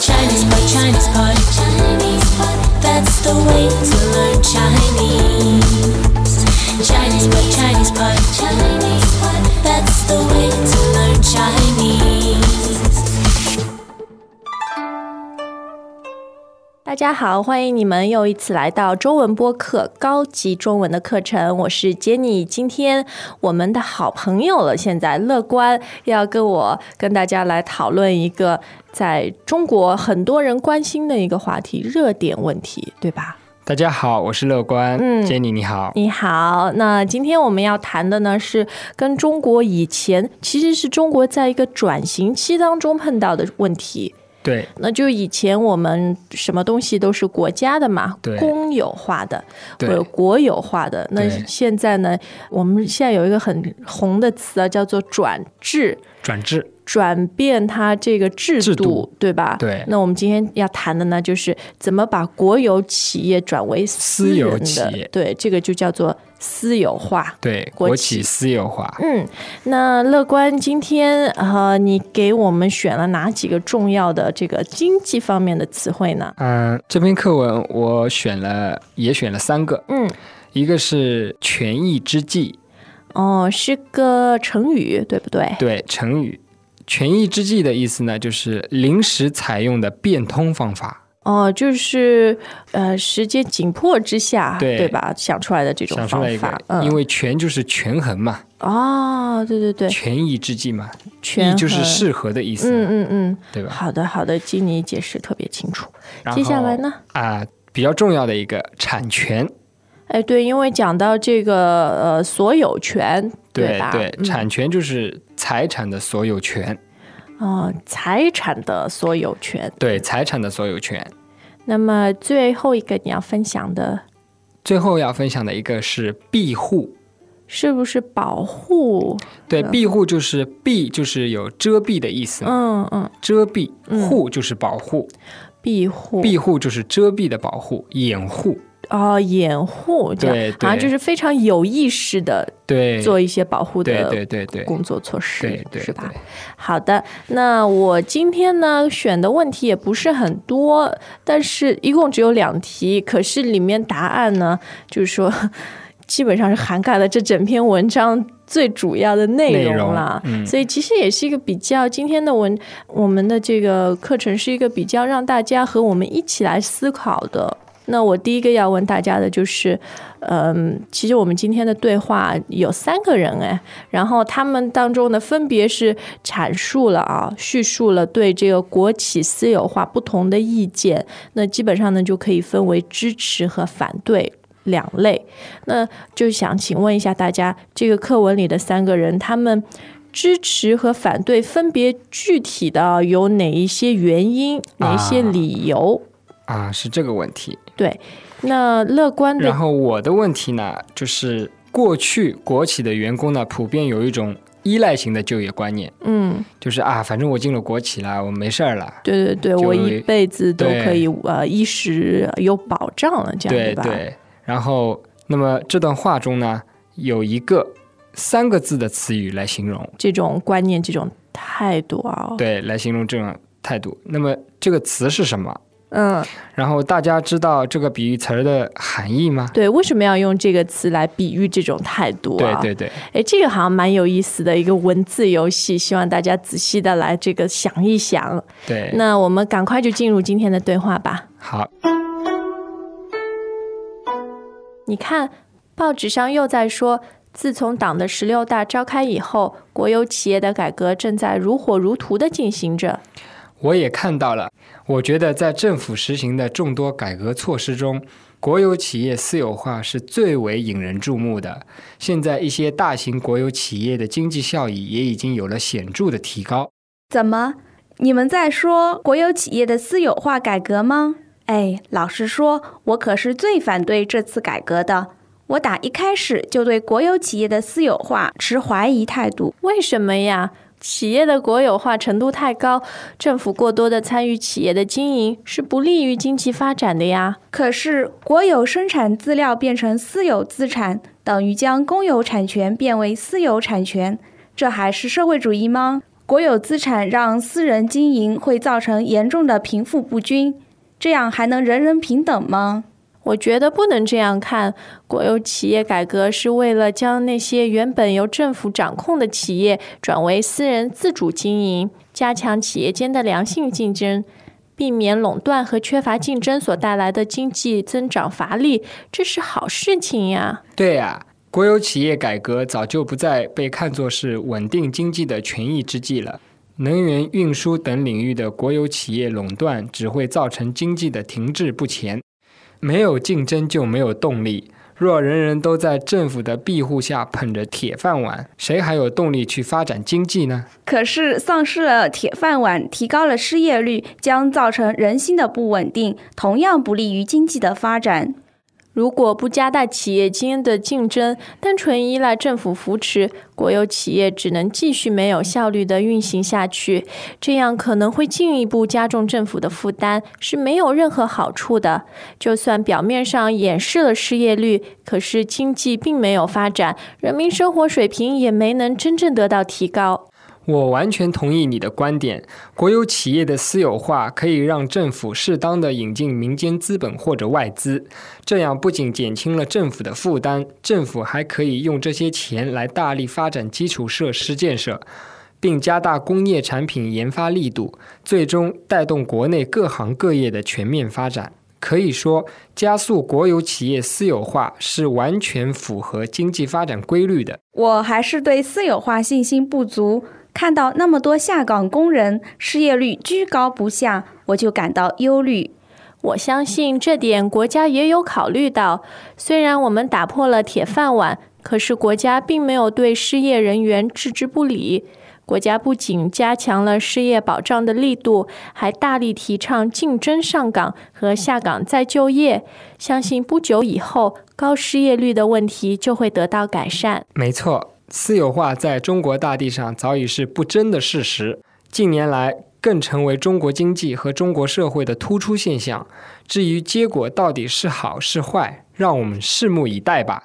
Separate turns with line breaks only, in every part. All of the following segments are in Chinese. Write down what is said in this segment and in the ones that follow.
Chinese pot, Chinese pot, Chinese pot. That's the way to learn Chinese. Chinese pot, Chinese pot, Chinese
大家好，欢迎你们又一次来到中文播客高级中文的课程，我是 Jenny。今天我们的好朋友了，现在乐观要跟我跟大家来讨论一个在中国很多人关心的一个话题——热点问题，对吧？
大家好，我是乐观。
嗯
，Jenny 你好。
你好，那今天我们要谈的呢是跟中国以前其实是中国在一个转型期当中碰到的问题。
对。
那就以前我们什么东西都是国家的嘛，公有化的或
对
者国有化的。那现在呢，我们现在有一个很红的词啊，叫做转制。
转制，
转变它这个制度，
制度
对吧？
对
那我们今天要谈的呢，就是怎么把国有企业转为私
私有企业
对，这个就叫做私有化。
对
国企
私有化。
嗯，那乐观今天呃，你给我们选了哪几个重要的这个经济方面的词汇呢？
嗯、这篇课文我选了，也选了三个，
嗯，
一个是权宜之计，
哦，是个成语，对不对？
对，成语。权宜之计的意思呢，就是临时采用的变通方法，
哦，就是呃，时间紧迫之下，
对
吧？想出来的这种方法
个，，因为权就是权衡嘛，
哦，对对对，
权宜之计嘛，
权
宜就是适合的意思，
嗯嗯嗯，
对吧？
好的好的，经你解释特别清楚。接下来呢？
啊、比较重要的一个产权，
哎，对，因为讲到这个呃所有权，
对吧？
对
产权就是财产的所有权，
哦，财产的所有权。
对财产的所有权。
那么最后一个你要分享的
最后要分享的一个是庇护，
是不是保护？
对，庇护就是庇就是有遮蔽的意思，
嗯嗯，
遮蔽，护就是保护，
庇护，
庇护就是遮蔽的保护，掩护，
哦，掩护，这样
对
好像就是非常有意识的
对，
做一些保护的
对对对
工作措施，
对对
是吧？好的，那我今天呢选的问题也不是很多，但是一共只有两题，可是里面答案呢，就是说基本上是涵盖了这整篇文章最主要的内
内容
容。
嗯
所以其实也是一个比较，今天的文我们的这个课程是一个比较让大家和我们一起来思考的。那我第一个要问大家的就是，嗯，其实我们今天的对话有三个人哎，然后他们当中呢，分别是阐述了啊，叙述了对这个国企私有化不同的意见。那基本上呢，就可以分为支持和反对两类。那就想请问一下大家，这个课文里的三个人，他们支持和反对分别具体的啊有哪一些原因，哪一些
啊
理由？
啊，是这个问题。
对，那乐观的
然后我的问题呢，就是过去国企的员工呢，普遍有一种依赖型的就业观念，
嗯，
就是啊，反正我进了国企了，我没事儿了。
对对对，我一辈子都可以呃衣食有保障了，这样对吧？
对对，然后那么这段话中呢，有一个三个字的词语来形容，
这种观念、这种态度啊，
对，来形容这种态度。那么这个词是什么？
嗯，
然后大家知道这个比喻词儿的含义吗？
对，为什么要用这个词来比喻这种态度啊？
对对对，
哎，这个好像蛮有意思的一个文字游戏，希望大家仔细的来这个想一想。
对，
那我们赶快就进入今天的对话吧。
好，
你看，报纸上又在说，自从党的十六大召开以后，国有企业的改革正在如火如荼的进行着。
我也看到了。我觉得在政府实行的众多改革措施中，国有企业私有化是最为引人注目的。现在一些大型国有企业的经济效益也已经有了显著的提高。
怎么？你们在说国有企业的私有化改革吗？哎，老实说，我可是最反对这次改革的。我打一开始就对国有企业的私有化持怀疑态度。
为什么呀？企业的国有化程度太高，政府过多的参与企业的经营是不利于经济发展的呀。
可是，国有生产资料变成私有资产，等于将公有产权变为私有产权，这还是社会主义吗？国有资产让私人经营会造成严重的贫富不均，这样还能人人平等吗？
我觉得不能这样看，国有企业改革是为了将那些原本由政府掌控的企业转为私人自主经营，加强企业间的良性竞争，避免垄断和缺乏竞争所带来的经济增长乏力，这是好事情呀。
对呀、国有企业改革早就不再被看作是稳定经济的权宜之计了。能源运输等领域的国有企业垄断只会造成经济的停滞不前。没有竞争就没有动力。若人人都在政府的庇护下捧着铁饭碗，谁还有动力去发展经济呢？
可是，丧失了铁饭碗，提高了失业率，将造成人心的不稳定，同样不利于经济的发展。
如果不加大企业间的竞争，单纯依赖政府扶持，国有企业只能继续没有效率的运行下去，这样可能会进一步加重政府的负担，是没有任何好处的。就算表面上掩饰了失业率，可是经济并没有发展，人民生活水平也没能真正得到提高。
我完全同意你的观点。国有企业的私有化可以让政府适当的引进民间资本或者外资，这样不仅减轻了政府的负担，政府还可以用这些钱来大力发展基础设施建设，并加大工业产品研发力度，最终带动国内各行各业的全面发展。可以说，加速国有企业私有化是完全符合经济发展规律的。
我还是对私有化信心不足。看到那么多下岗工人失业率居高不下，我就感到忧虑。
我相信这点国家也有考虑到。虽然我们打破了铁饭碗，可是国家并没有对失业人员置之不理。国家不仅加强了失业保障的力度，还大力提倡竞争上岗和下岗再就业。相信不久以后，高失业率的问题就会得到改善。
没错。私有化在中国大地上早已是不争的事实，近年来更成为中国经济和中国社会的突出现象。至于结果到底是好是坏，让我们拭目以待吧。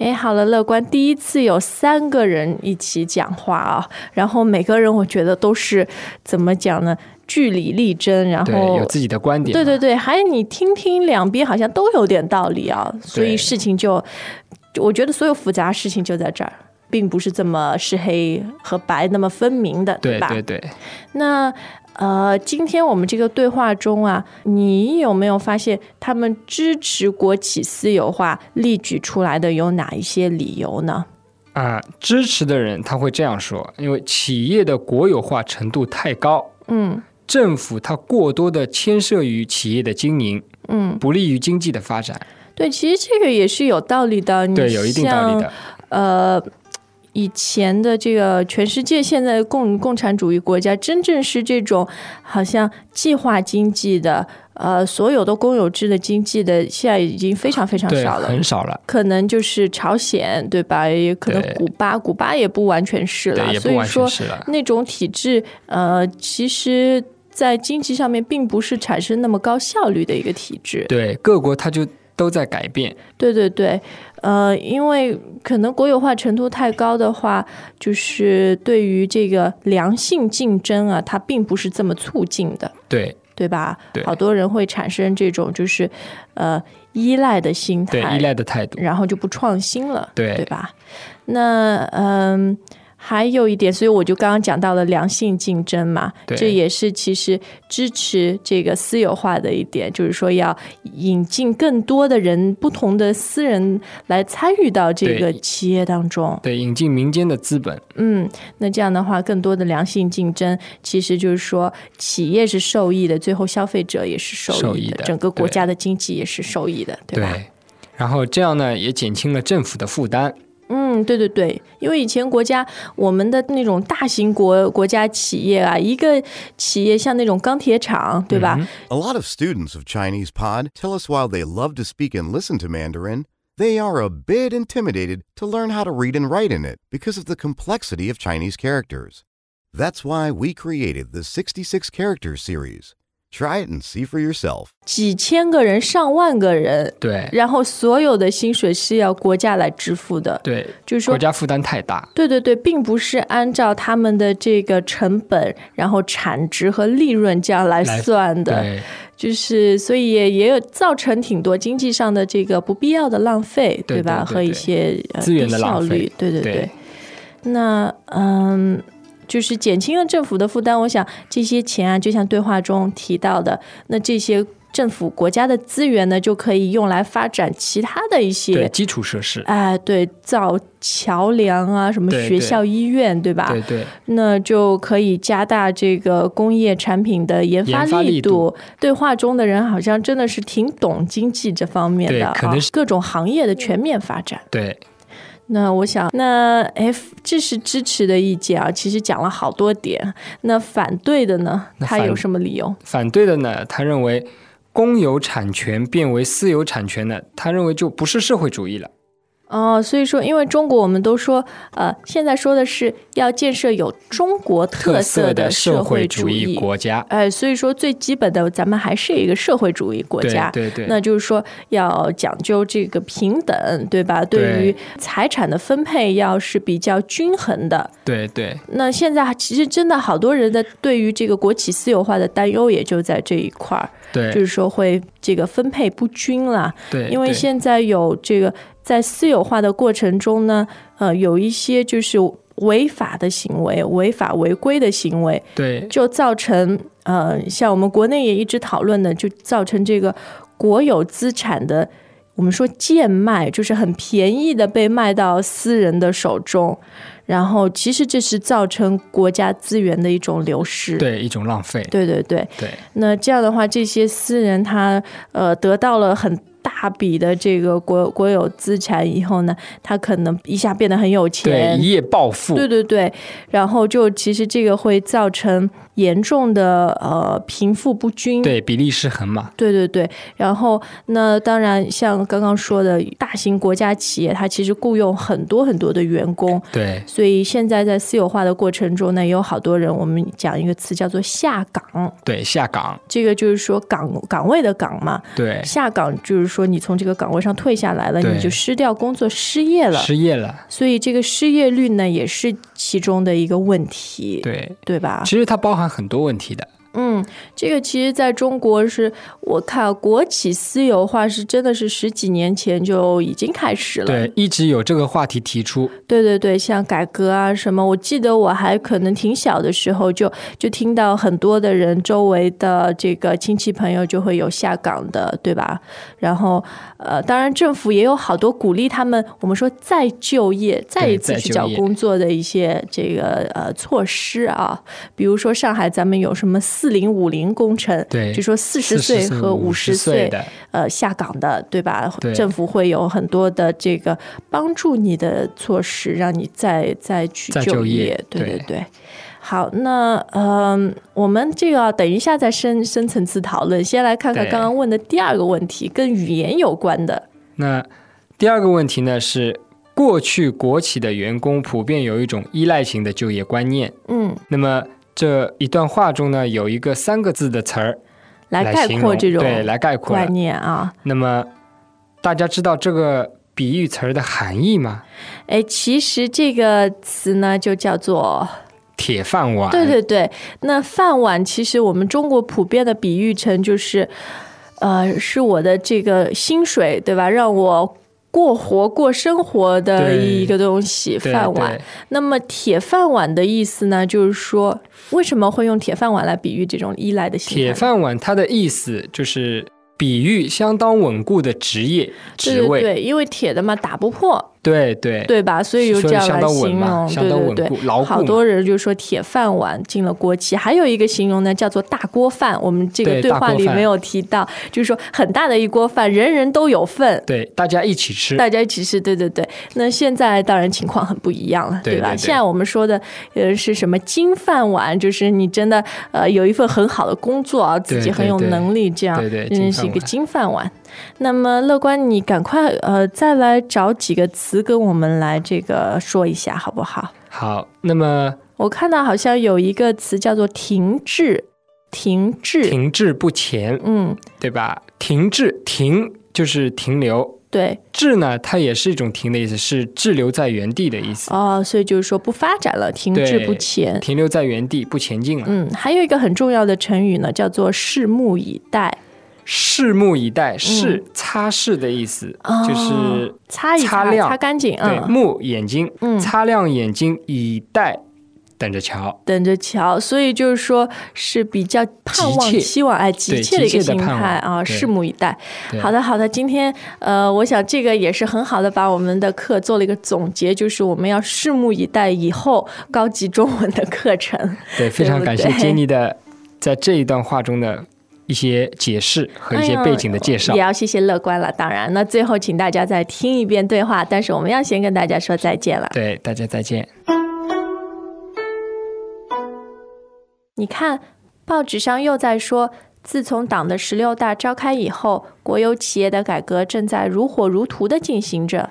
哎，好了，乐观，第一次有三个人一起讲话啊，然后每个人我觉得都是怎么讲呢？据理力争，然后
有自己的观点。
对对对，还有你听听两边好像都有点道理啊，所以事情就，我觉得所有复杂事情就在这儿，并不是这么是黑和白那么分明的，吧？
对对对。
那呃，今天我们这个对话中啊，你有没有发现他们支持国企私有化例举出来的有哪一些理由呢？
啊，支持的人他会这样说，因为企业的国有化程度太高，
嗯。
政府它过多的牵涉于企业的经营，
嗯，
不利于经济的发展。
对，其实这个也是有道理的。
对，有一定道理的。
呃，以前的这个全世界现在共共产主义国家，真正是这种好像计划经济的，呃，所有的公有制的经济的，现在已经非常非常少了，
很少了。
可能就是朝鲜，对吧？也可能古巴，古巴也不完全是了。
所以
说，那种体制，呃，其实。在经济上面，并不是产生那么高效率的一个体制。
对，各国它就都在改变。
对对对，呃，因为可能国有化程度太高的话，就是对于这个良性竞争啊，它并不是这么促进的。
对，
对吧？
对，
好多人会产生这种就是呃依赖的心态，
对，依赖的态度，
然后就不创新了，
对，
对吧？那嗯。还有一点，所以我就刚刚讲到了良性竞争嘛，这也是其实支持这个私有化的一点，就是说要引进更多的人，不同的私人来参与到这个企业当中，
对，引进民间的资本。
嗯，那这样的话，更多的良性竞争，其实就是说企业是受益的，最后消费者也是受益
的，
整个国家的经济也是受益的，对吧？
对。然后这样呢，也减轻了政府的负担。
嗯，对对对，因为以前国家我们的那种大型国国家企业啊，一个企业像那种钢铁厂，对吧？
A lot of students of Chinese Pod tell us while they love to speak and listen to Mandarin, they are a bit intimidated to learn how to read and write in it because of the complexity of Chinese characters. That's why we created the 66 Characters series. Try it and see for yourself.
几千个人、上万个人，
对
然后所有的薪水是要国家来支付的，
对，
就是说
国家负担太大。
对对对，并不是按照他们的这个成本，然后产值和利润这样来
来
算的，
对
就是所以也也有造成挺多经济上的这个不必要的浪费，
对
吧？
对对
和一些、呃、
资源的
效
浪费
率，对对
对
那嗯。就是减轻了政府的负担，我想这些钱啊，就像对话中提到的，那这些政府国家的资源呢，就可以用来发展其他的一，些，
基础设施。
哎，对，造桥梁啊，什么学校、医院，对吧？
对对
那就可以加大这个工业产品的研发
力
度。对话中的人好像真的是挺懂经济这方面的
可能是
各种行业的全面发展。
对
那我想，那 F 这是支持的意见啊，其实讲了好多点。那反对的呢，他有什么理由？
反对的呢，他认为公有产权变为私有产权呢，他认为就不是社会主义了。
哦，所以说，因为中国我们都说，呃，现在说的是要建设有中国特
特
色
色的
社
社会
主
主义国家。
哎，所以说最基本的，咱们还是一个社会主义国家。
对对，
那就是说要讲究这个平等，对吧？对于财产的分配要是比较均衡的。
对对
那现在其实真的好多人的对于这个国企私有化的担忧，也就在这一块儿，
对，
就是说会这个分配不均了。
对，
因为现在有这个在私有化的过程中呢，呃，有一些就是违法的行为、违法违规的行为，
对
就造成呃，像我们国内也一直讨论的，就造成这个国有资产的。我们说贱卖，就是很便宜的被卖到私人的手中，然后其实这是造成国家资源的一种流失。
对一种浪费。
对对对，
对
那这样的话，这些私人他呃得到了很大笔的这个国国有资产以后呢，他可能一下变得很有
对，
钱。
一夜暴富。
对对对，然后就其实这个会造成严重的呃贫富不均。
对比例失衡嘛。
对对对，然后那当然像刚刚说的，大型国家企业它其实雇佣很多很多的员工，
对
所以现在在私有化的过程中呢，有好多人，我们讲一个词叫做下岗，
对，下岗。
这个就是说岗岗位的岗嘛，
对，
下岗就是说你从这个岗位上退下来了，你就失掉工作，失业了。
失业了。
所以这个失业率呢，也是其中的一个问题，
对，
对吧？
其实它包含很多问题的。
嗯，这个其实在中国是我看国企私有化是真的是十几年前就已经开始了。
对，一直有这个话题提出。
对对对，像改革啊什么，我记得我还可能挺小的时候就就听到很多的人周围的这个亲戚朋友就会有下岗的，对吧？然后呃，当然政府也有好多鼓励他们，我们说再就业、再一次去找工作的一些这个呃措施啊，比如说上海咱们有什么四零五零工程，
对
就说四十岁和五十岁
的，
呃下岗的，对吧？
对
政府会有很多的这个帮助你的措施，让你再再去
再就
业。
对
对对对。好，那嗯、我们这个等一下再深深层次讨论。先来看看刚刚问的第二个问题，跟语言有关的。
那第二个问题呢是，过去国企的员工普遍有一种依赖型的就业观念。
嗯，
那么这一段话中呢，有一个三个字的词儿
来概括这种
对，来概括了
观念啊。
那么大家知道这个比喻词儿的含义吗？
哎，其实这个词呢，就叫做
铁饭碗。
对对对，那饭碗其实我们中国普遍的比喻成就是，呃，是我的这个薪水，对吧？让我过活、过生活的一个东西，饭碗。那么铁饭碗的意思呢，就是说为什么会用铁饭碗来比喻这种依赖的心态？
铁饭碗它的意思就是比喻相当稳固的职业
对
职位。
对对，因为铁的嘛打不破，
对对
对吧？所以就这样来形容，对对对，好多人就说铁饭碗进了国企，还有一个形容呢，叫做大锅饭。我们这个
对
话里没有提到，就是说很大的一锅饭，人人都有份。
对，大家一起吃。
大家一起吃，对对对。那现在当然情况很不一样了，吧？
对对对
现在我们说的呃是什么金饭碗，就是你真的呃有一份很好的工作啊，自己很有能力，这样真的是一个
金饭碗。
那么乐观，你赶快呃再来找几个词跟我们来这个说一下，好不好？
好，那么
我看到好像有一个词叫做停滞，停滞，
停滞不前，
嗯，
对吧？停滞，停就是停留，
对，
滞呢，它也是一种停的意思，是滞留在原地的意思，
哦，所以就是说不发展了，停滞不前。
停留在原地不前进了。
嗯，还有一个很重要的成语呢，叫做拭目以待，
拭目以待，拭擦拭的意思，
哦
就是
擦一擦，
擦亮
擦干净，
对
嗯，
目眼睛，
嗯
擦亮眼睛以待，等着瞧。
等着瞧。所以就是说是比较盼望、期望，哎，急切的一个心态啊，拭目以待。好的，好的，今天呃，我想这个也是很好的把我们的课做了一个总结，就是我们要拭目以待以后高级中文的课程。
对，非常感谢
对不对
Jenny 的在这一段话中的一些解释和一些背景的介绍。
哎也要谢谢乐观了。当然，那最后请大家再听一遍对话，但是我们要先跟大家说再见了。
对，大家再见。
你看，报纸上又在说，自从党的十六大召开以后，国有企业的改革正在如火如荼的进行着。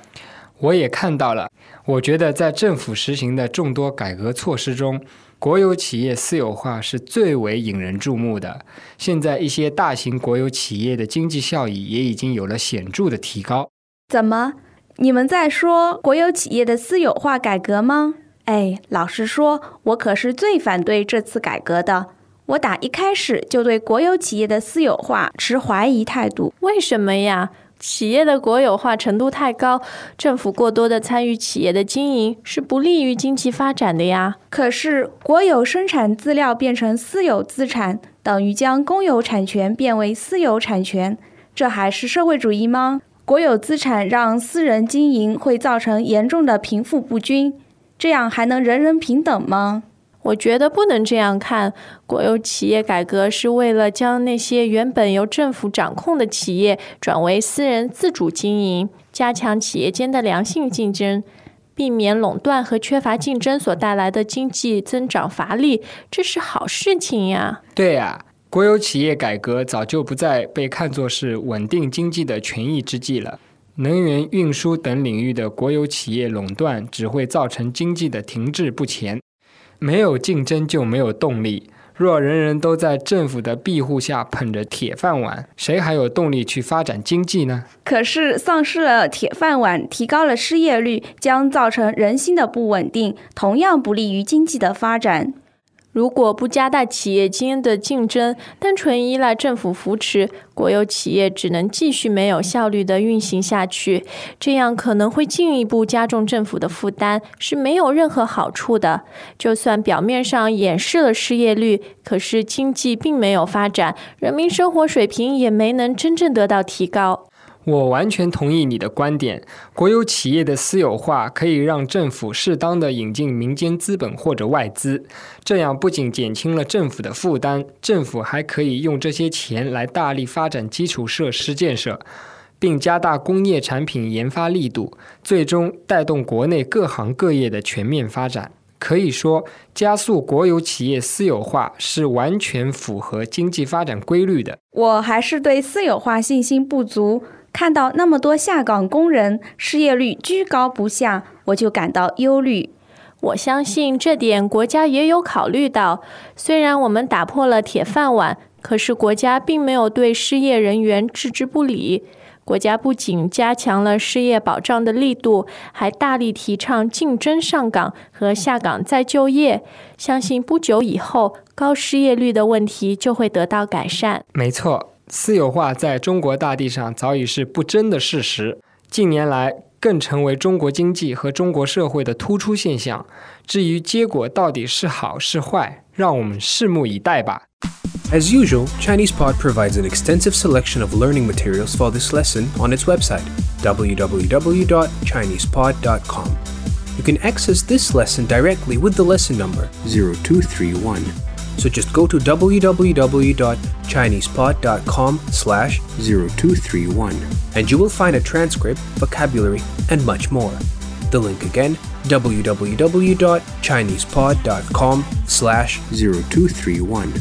我也看到了，我觉得在政府实行的众多改革措施中，国有企业私有化是最为引人注目的。现在一些大型国有企业的经济效益也已经有了显著的提高。
怎么？你们在说国有企业的私有化改革吗？哎，老实说，我可是最反对这次改革的。我打一开始就对国有企业的私有化持怀疑态度。
为什么呀？企业的国有化程度太高，政府过多的参与企业的经营是不利于经济发展的呀。
可是，国有生产资料变成私有资产，等于将公有产权变为私有产权，这还是社会主义吗？国有资产让私人经营，会造成严重的贫富不均，这样还能人人平等吗？
我觉得不能这样看，国有企业改革是为了将那些原本由政府掌控的企业转为私人自主经营，加强企业间的良性竞争，避免垄断和缺乏竞争所带来的经济增长乏力，这是好事情呀。
对呀、国有企业改革早就不再被看作是稳定经济的权宜之计了。能源运输等领域的国有企业垄断只会造成经济的停滞不前。没有竞争就没有动力。若人人都在政府的庇护下捧着铁饭碗，谁还有动力去发展经济呢？
可是，丧失了铁饭碗，提高了失业率，将造成人心的不稳定，同样不利于经济的发展。
如果不加大企业间的竞争，单纯依赖政府扶持，国有企业只能继续没有效率的运行下去，这样可能会进一步加重政府的负担，是没有任何好处的。就算表面上掩饰了失业率，可是经济并没有发展，人民生活水平也没能真正得到提高。
我完全同意你的观点。国有企业的私有化可以让政府适当的引进民间资本或者外资，这样不仅减轻了政府的负担，政府还可以用这些钱来大力发展基础设施建设，并加大工业产品研发力度，最终带动国内各行各业的全面发展。可以说，加速国有企业私有化是完全符合经济发展规律的。
我还是对私有化信心不足。看到那么多下岗工人失业率居高不下，我就感到忧虑。
我相信这点国家也有考虑到。虽然我们打破了铁饭碗，可是国家并没有对失业人员置之不理。国家不仅加强了失业保障的力度，还大力提倡竞争上岗和下岗再就业。相信不久以后，高失业率的问题就会得到改善。
没错，私有化在中国大地上早已是不争的事实，近年来更成为中国经济和中国社会的突出现象。至于结果到底是好是坏，让我们拭目以待吧。
As usual, ChinesePod provides an extensive selection of learning materials for this lesson on its website, www.chinesepod.com. You can access this lesson directly with the lesson number
0231
So just go to www.chinesepod.com slash
0231
and you will find a transcript, vocabulary, and much more. The link again, www.chinesepod.com slash
0231